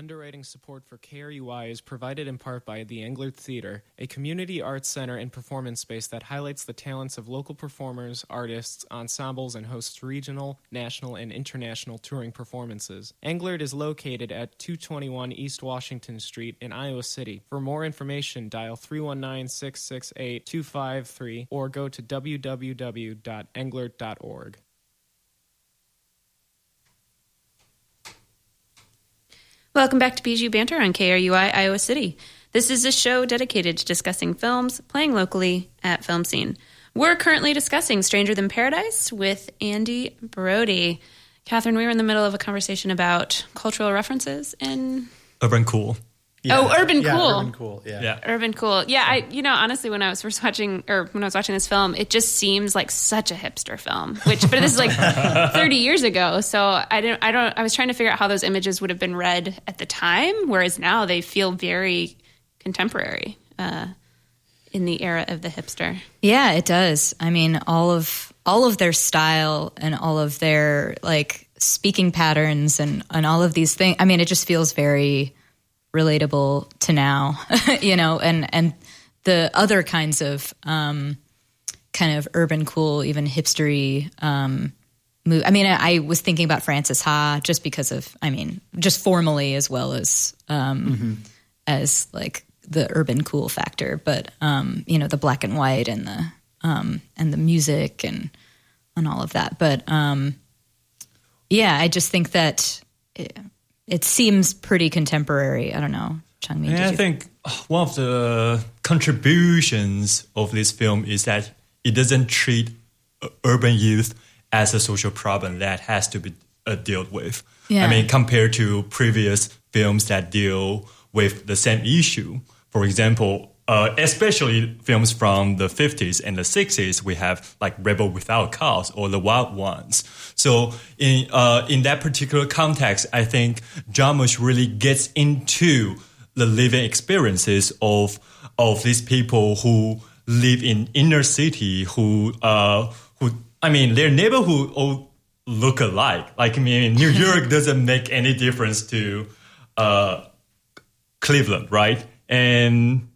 Underwriting support for KRUI is provided in part by the Englert Theater, a community arts center and performance space that highlights the talents of local performers, artists, ensembles, and hosts regional, national, and international touring performances. Englert is located at 221 East Washington Street in Iowa City. For more information, dial 319 668 253 or go to www.englert.org. Welcome back to Bijou Banter on KRUI Iowa City. This is a show dedicated to discussing films playing locally at Film Scene. We're currently discussing Stranger Than Paradise with Andy Brodie. Catherine, we were in the middle of a conversation about cultural references in Urban Cool. Yeah. Oh, urban yeah, cool. Urban cool. Yeah. yeah. Urban cool. Yeah, I you know, honestly when I was first watching or when I was watching this film, it just seems like such a hipster film. Which but this is like 30 years ago, so I didn't I don't I was trying to figure out how those images would have been read at the time, whereas now they feel very contemporary uh, in the era of the hipster. Yeah, it does. I mean, all of all of their style and all of their like speaking patterns and and all of these things. I mean, it just feels very relatable to now, you know, and and the other kinds of um, kind of urban cool, even hipstery. Um, move. I mean, I, I, was thinking about Frances Ha just because of, I mean, just formally as well as um, mm-hmm. as like the urban cool factor, but um, you know, the black and white and the um, and the music and and all of that. But um, yeah, I just think that it, it seems pretty contemporary. I don't know, Changmin. Did I think one of the contributions of this film is that it doesn't treat urban youth as a social problem that has to be uh, dealt with. Yeah. I mean, compared to previous films that deal with the same issue. For example, uh, especially films from the 50s and the 60s, we have like Rebel Without Cause or The Wild Ones. So in uh, in that particular context, I think Jarmusch really gets into the living experiences of of these people who live in inner city who uh who I mean their neighborhood all look alike. Like I mean New York doesn't make any difference to uh Cleveland, right? And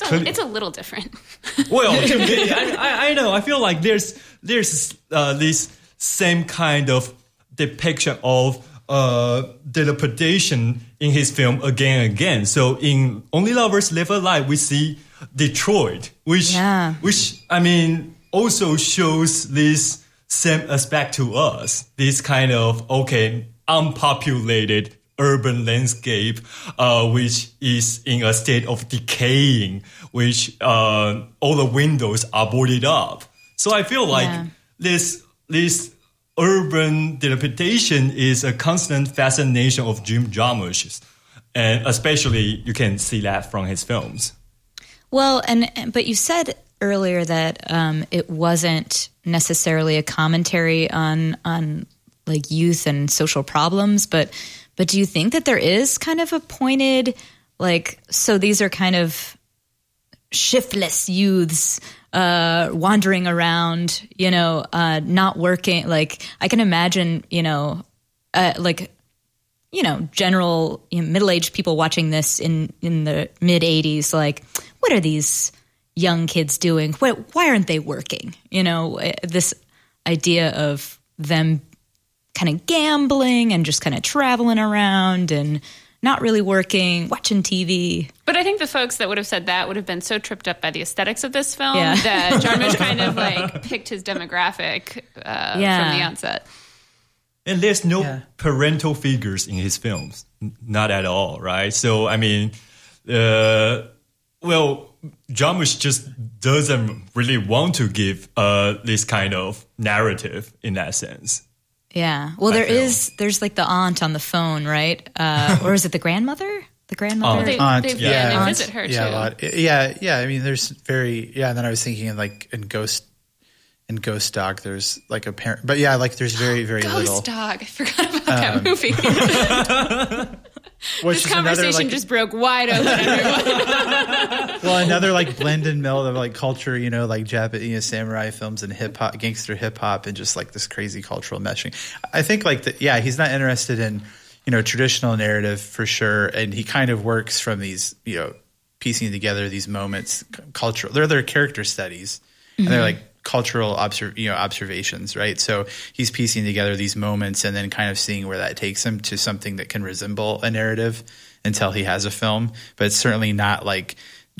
It's a, it's a little different. well, I, I, I know. I feel like there's there's uh, this same kind of depiction of uh, dilapidation in his film again and again. So in Only Lovers Live Alive, we see Detroit, which Yeah. which I mean also shows this same aspect to us. This kind of okay, unpopulated urban landscape, uh, which is in a state of decaying, which uh, all the windows are boarded up. So I feel like Yeah. this this urban dilapidation is a constant fascination of Jim Jarmusch, and especially you can see that from his films. Well, and and- but you said earlier that um, it wasn't necessarily a commentary on on like youth and social problems, but but do you think that there is kind of a pointed like so these are kind of shiftless youths uh wandering around you know uh not working like i can imagine you know uh like you know, general you know, middle-aged people watching this in in the mid 80s like what are these young kids doing? Why, why aren't they working? You know, eh, this idea of them kind of gambling and just kind of traveling around and not really working, watching TV. But I think the folks that would have said that would have been so tripped up by the aesthetics of this film Yeah. that Jarmusch kind of like picked his demographic uh, Yeah. from the onset. And there's no Yeah. parental figures in his films, not at all, right? So I mean, uh, well, Jarmusch just doesn't really want to give uh, this kind of narrative in that sense. Yeah. Well, there feel. is there's like the aunt on the phone, right? Uh, or is it the grandmother? The grandmother? Oh, They, Aunt, they, yeah. yeah, they Aunt. visit her yeah, too. a lot. Yeah, yeah. I mean, there's very yeah. And then I was thinking in like in Ghost in Ghost Dog, there's like a parent, but yeah, like there's very very Ghost little. Dog. I forgot about Um, that movie. Which this is another conversation like just broke wide open. Everyone. well another like blend and meld of like culture, you know, like Japanese samurai films and hip hop, gangster hip hop, and just like this crazy cultural meshing. I think like that. Yeah, he's not interested in you know traditional narrative for sure, and he kind of works from these you know piecing together these moments, cultural. They're their character studies, and they're mm-hmm. like cultural observ- you know observations, right? So he's piecing together these moments and then kind of seeing where that takes him to something that can resemble a narrative until he has a film. But it's certainly not like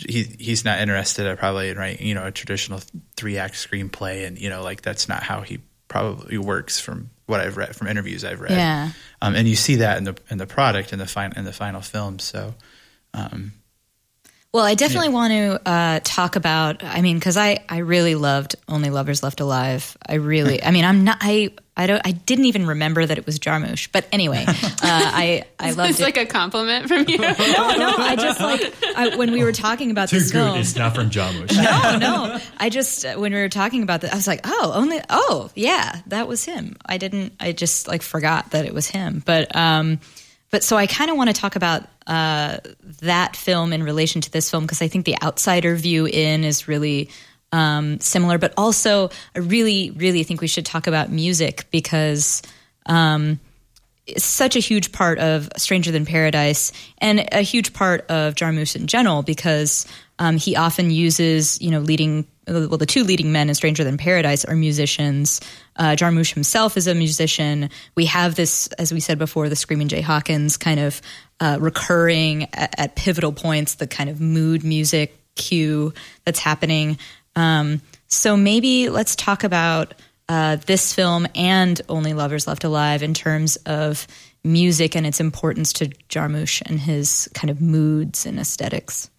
he he's not interested in probably in writing you know a traditional three act screenplay, and you know like that's not how he probably works from what I've read from interviews I've read. Yeah. um, and you see that in the in the product in the fin- in the final film. So. Um, Well, I definitely want to uh, talk about. I mean, because I I really loved Only Lovers Left Alive. I really. I mean, I'm not. I I don't. I didn't even remember that it was Jarmusch. But anyway, uh, I I loved it's it. like a compliment from you. no, no. I just like I, when we were talking about Too this good. film. It's not from Jarmusch. no, no. I just uh, when we were talking about that, I was like, oh, only oh yeah, that was him. I didn't. I just like forgot that it was him. But um, but so I kind of want to talk about uh that film in relation to this film because I think the outsider view in is really um similar. But also, I really, really think we should talk about music because is such a huge part of Stranger Than Paradise and a huge part of Jarmusch in general because um, he often uses, you know, leading, well, the two leading men in Stranger Than Paradise are musicians. Uh, Jarmusch himself is a musician. We have this, as we said before, the Screaming Jay Hawkins kind of uh, recurring at, at pivotal points, the kind of mood music cue that's happening. Um, so maybe let's talk about uh, this film and Only Lovers Left Alive in terms of music and its importance to Jarmusch and his kind of moods and aesthetics?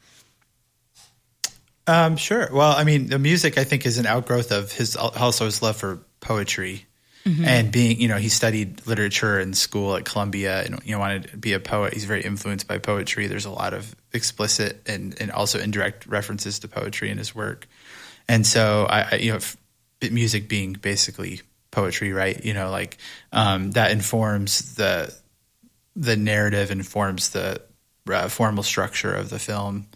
Um, sure. Well, I mean, the music I think is an outgrowth of his also his love for poetry Mm-hmm. and being. You know, he studied literature in school at Columbia and you know wanted to be a poet. He's very influenced by poetry. There's a lot of explicit and and also indirect references to poetry in his work, and so I, I you know, f- music being basically poetry, right? You know, like um, that informs the the narrative informs the uh, formal structure of the film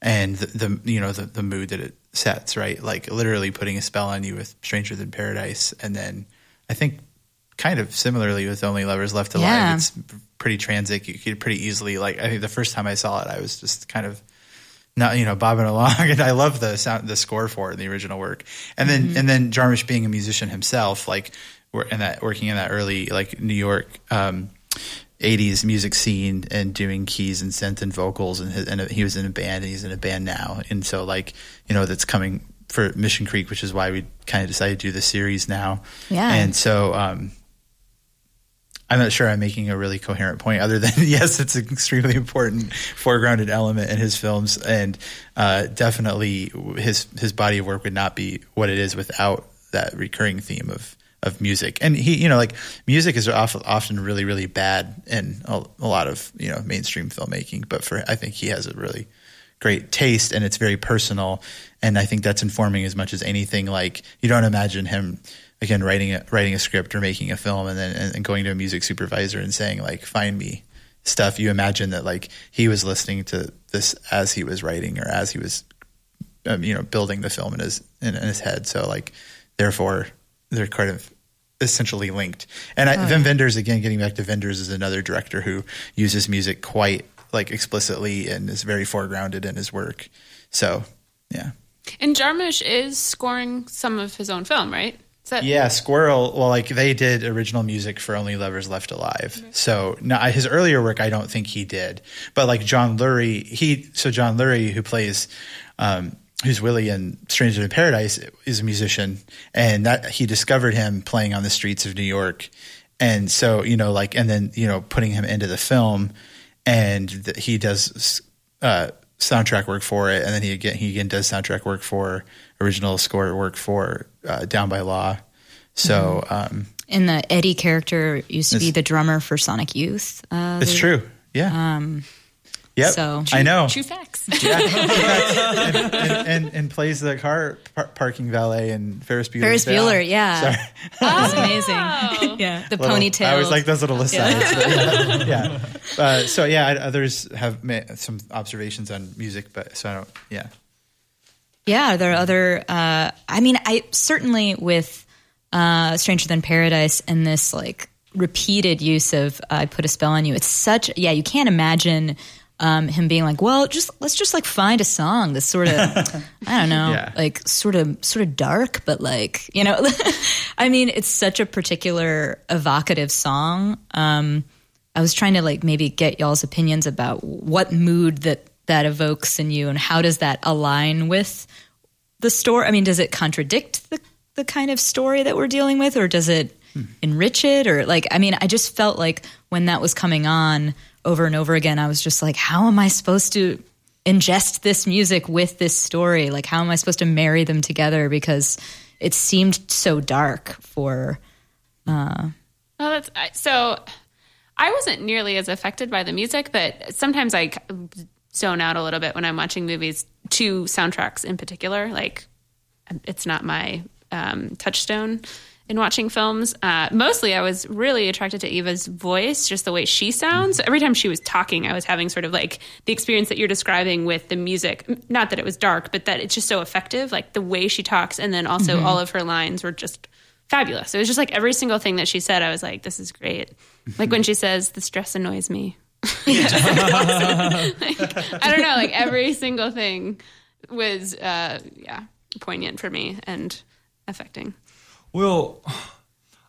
and the, the you know the, the mood that it sets right? Like literally putting a spell on you with stranger than paradise and then i think kind of similarly with only lovers left alive Yeah. it's pretty transit you could pretty easily like i think the first time i saw it i was just kind of not you know bobbing along and i love the sound the score for it in the original work. And then and then jarmusch being a musician himself like in that working in that early like new york um 80s music scene and doing keys and synth and vocals and, his, and he was in a band and he's in a band now. And so like you know that's coming for mission creek which is why we kind of decided to do the series now. Yeah. and so um I'm not sure I'm making a really coherent point, other than yes, it's an extremely important foregrounded element in his films, and uh, definitely his his body of work would not be what it is without that recurring theme of of music. And he, you know, like music is often really really bad in a, a lot of you know mainstream filmmaking, but for I think he has a really great taste and it's very personal. And i think that's informing as much as anything like you don't imagine him again writing a writing a script or making a film and then and going to a music supervisor and saying like find me stuff. You imagine that like he was listening to this as he was writing or as he was um, you know building the film in his in, in his head. So like therefore they're kind of essentially linked and I, Wim Wenders again getting back to Wenders is another director who uses music quite like explicitly and is very foregrounded in his work so yeah And Jarmusch is scoring some of his own film, right? That Yeah, SQÜRL. Well, like they did original music for Only Lovers Left Alive. So now his earlier work, I don't think he did. But like John Lurie, he so John Lurie, who plays, um, who's Willie in Stranger in Paradise, is a musician, and that he discovered him playing on the streets of New York, and so you know, like, and then you know, putting him into the film, and th- he does. Uh, soundtrack work for it, and then he again he again does soundtrack work for original score work for uh, Down by Law. So um, And the Eddie character used to be the drummer for Sonic Youth. Uh, it's true, yeah. Um, yep, so- I know. true facts? Yeah, and, and, and, and plays the car par- parking valet and Ferris Bueller. Ferris Bueller, yeah. Sorry. That's amazing. yeah, the Little- ponytail. I always like those little asides. but Yeah. yeah. Uh, so yeah, I, others have made some observations on music, but so I don't. Yeah. Yeah, there are other. Uh, I mean, I certainly with uh, Stranger Than Paradise and this like repeated use of "I put a spell on you." It's such. Yeah, you can't imagine um, him being like, "Well, just let's just like find a song that's sort of, I don't know, Yeah. like sort of sort of dark, but like you know." I mean, it's such a particular evocative song. Um, I was trying to like maybe get y'all's opinions about what mood that that evokes in you and how does that align with the story? I mean, does it contradict the the kind of story that we're dealing with, or does it enrich it? Or like, I mean, I just felt like when that was coming on over and over again, I was just like, how am I supposed to ingest this music with this story? Like, how am I supposed to marry them together? Because it seemed so dark for. Oh, that's so. I wasn't nearly as affected by the music, but sometimes I zone out a little bit when I'm watching movies. Two soundtracks in particular, like it's not my um, touchstone in watching films. Uh, mostly, I was really attracted to Eva's voice, just the way she sounds. Every time she was talking, I was having sort of like the experience that you're describing with the music. Not that it was dark, but that it's just so effective, like the way she talks, and then also all of her lines were just fabulous. It was just like every single thing that she said, I was like, this is great. Like when she says, the stress annoys me. Like, I don't know, like every single thing was, uh, yeah, poignant for me and affecting. Well,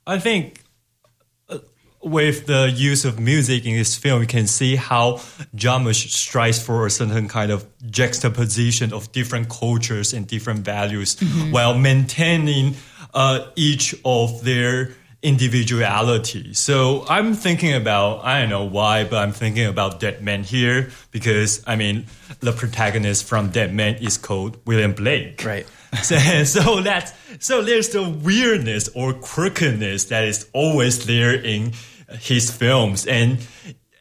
I think uh, with the use of music in this film, you can see how Jarmusch strives for a certain kind of juxtaposition of different cultures and different values while maintaining uh, each of their individuality. So I'm thinking about, I don't know why, but I'm thinking about Dead Man here because, I mean, the protagonist from Dead Man is called William Blake. Right. so, so that's, so there's the weirdness or quirkiness that is always there in his films. And,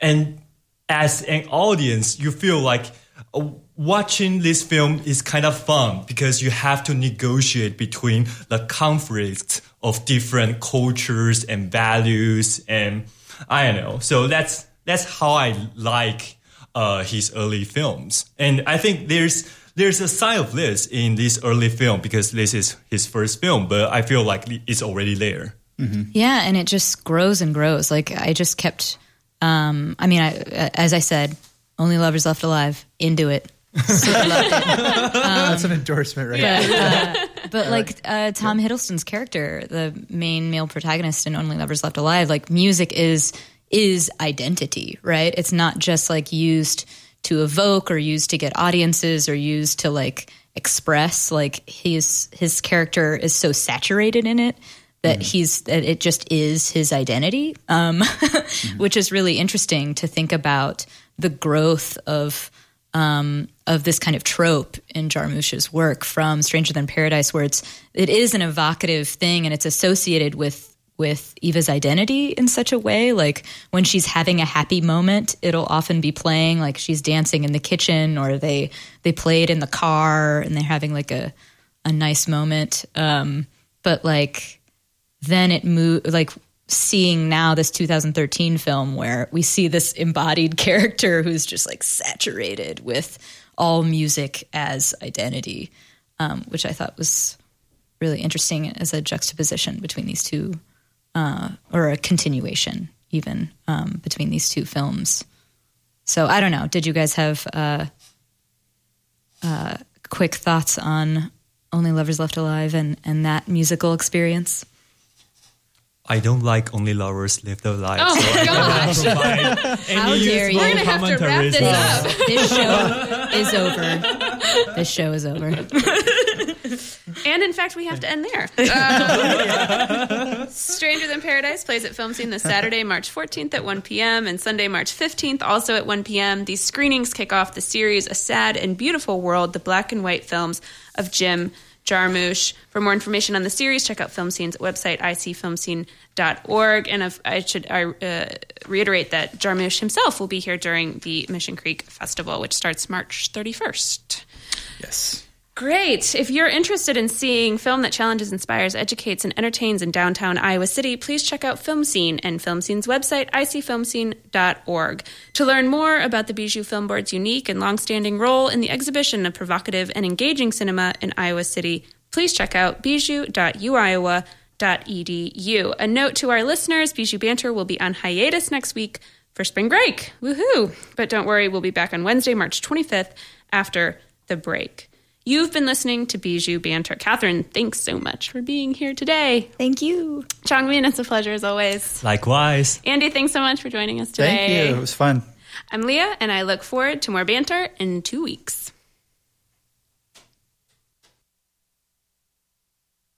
and as an audience, you feel like, uh, watching this film is kind of fun because you have to negotiate between the conflicts of different cultures and values and I don't know. So that's that's how I like uh, his early films, and I think there's there's a sign of this in this early film because this is his first film, but I feel like it's already there. Mm-hmm. Yeah, and it just grows and grows. Like I just kept. Um, I mean, I, as I said, only lovers left alive. Into it That's an endorsement, right? But, uh, but like uh, Tom Hiddleston's character, the main male protagonist in Only Lovers Left Alive, like music is is identity, right? It's not just like used to evoke or used to get audiences or used to like express. Like his his character is so saturated in it that mm. he's that it just is his identity, um, mm. which is really interesting to think about the growth of um, of this kind of trope in Jarmusch's work from Stranger Than Paradise, where it's it is an evocative thing and it's associated with with Eva's identity in such a way. Like when she's having a happy moment, it'll often be playing like she's dancing in the kitchen or they they play it in the car and they're having like a a nice moment. Um, but like then it move like seeing now this 2013 film where we see this embodied character who's just like saturated with all music as identity, um, which I thought was really interesting as a juxtaposition between these two, uh, or a continuation even um, between these two films. So I don't know. Did you guys have uh, uh, quick thoughts on Only Lovers Left Alive and, and that musical experience? I don't like only lovers live their lives. Oh so gosh! How dare you? We're gonna have to wrap this up. this show is over. This show is over. and in fact, we have to end there. Uh, Stranger Than Paradise plays at Film Scene this Saturday, March 14th at 1 p.m. and Sunday, March 15th, also at 1 p.m. These screenings kick off the series "A Sad and Beautiful World," the black and white films of Jim Jarmusch. For more information on the series, check out Film Scene's website, icfilmscene.org. And if I should uh, reiterate that Jarmusch himself will be here during the Mission Creek Festival, which starts March 31st. Yes. Great. If you're interested in seeing film that challenges, inspires, educates, and entertains in downtown Iowa City, please check out Film Scene and Film Scene's website, icfilmscene.org. To learn more about the Bijou Film Board's unique and longstanding role in the exhibition of provocative and engaging cinema in Iowa City, please check out bijou.uiowa.edu. A note to our listeners Bijou Banter will be on hiatus next week for spring break. Woohoo! But don't worry, we'll be back on Wednesday, March 25th after the break. You've been listening to Bijou Banter. Catherine, thanks so much for being here today. Thank you. Changmin, it's a pleasure as always. Likewise. Andy, thanks so much for joining us today. Thank you. It was fun. I'm Leah, and I look forward to more banter in two weeks.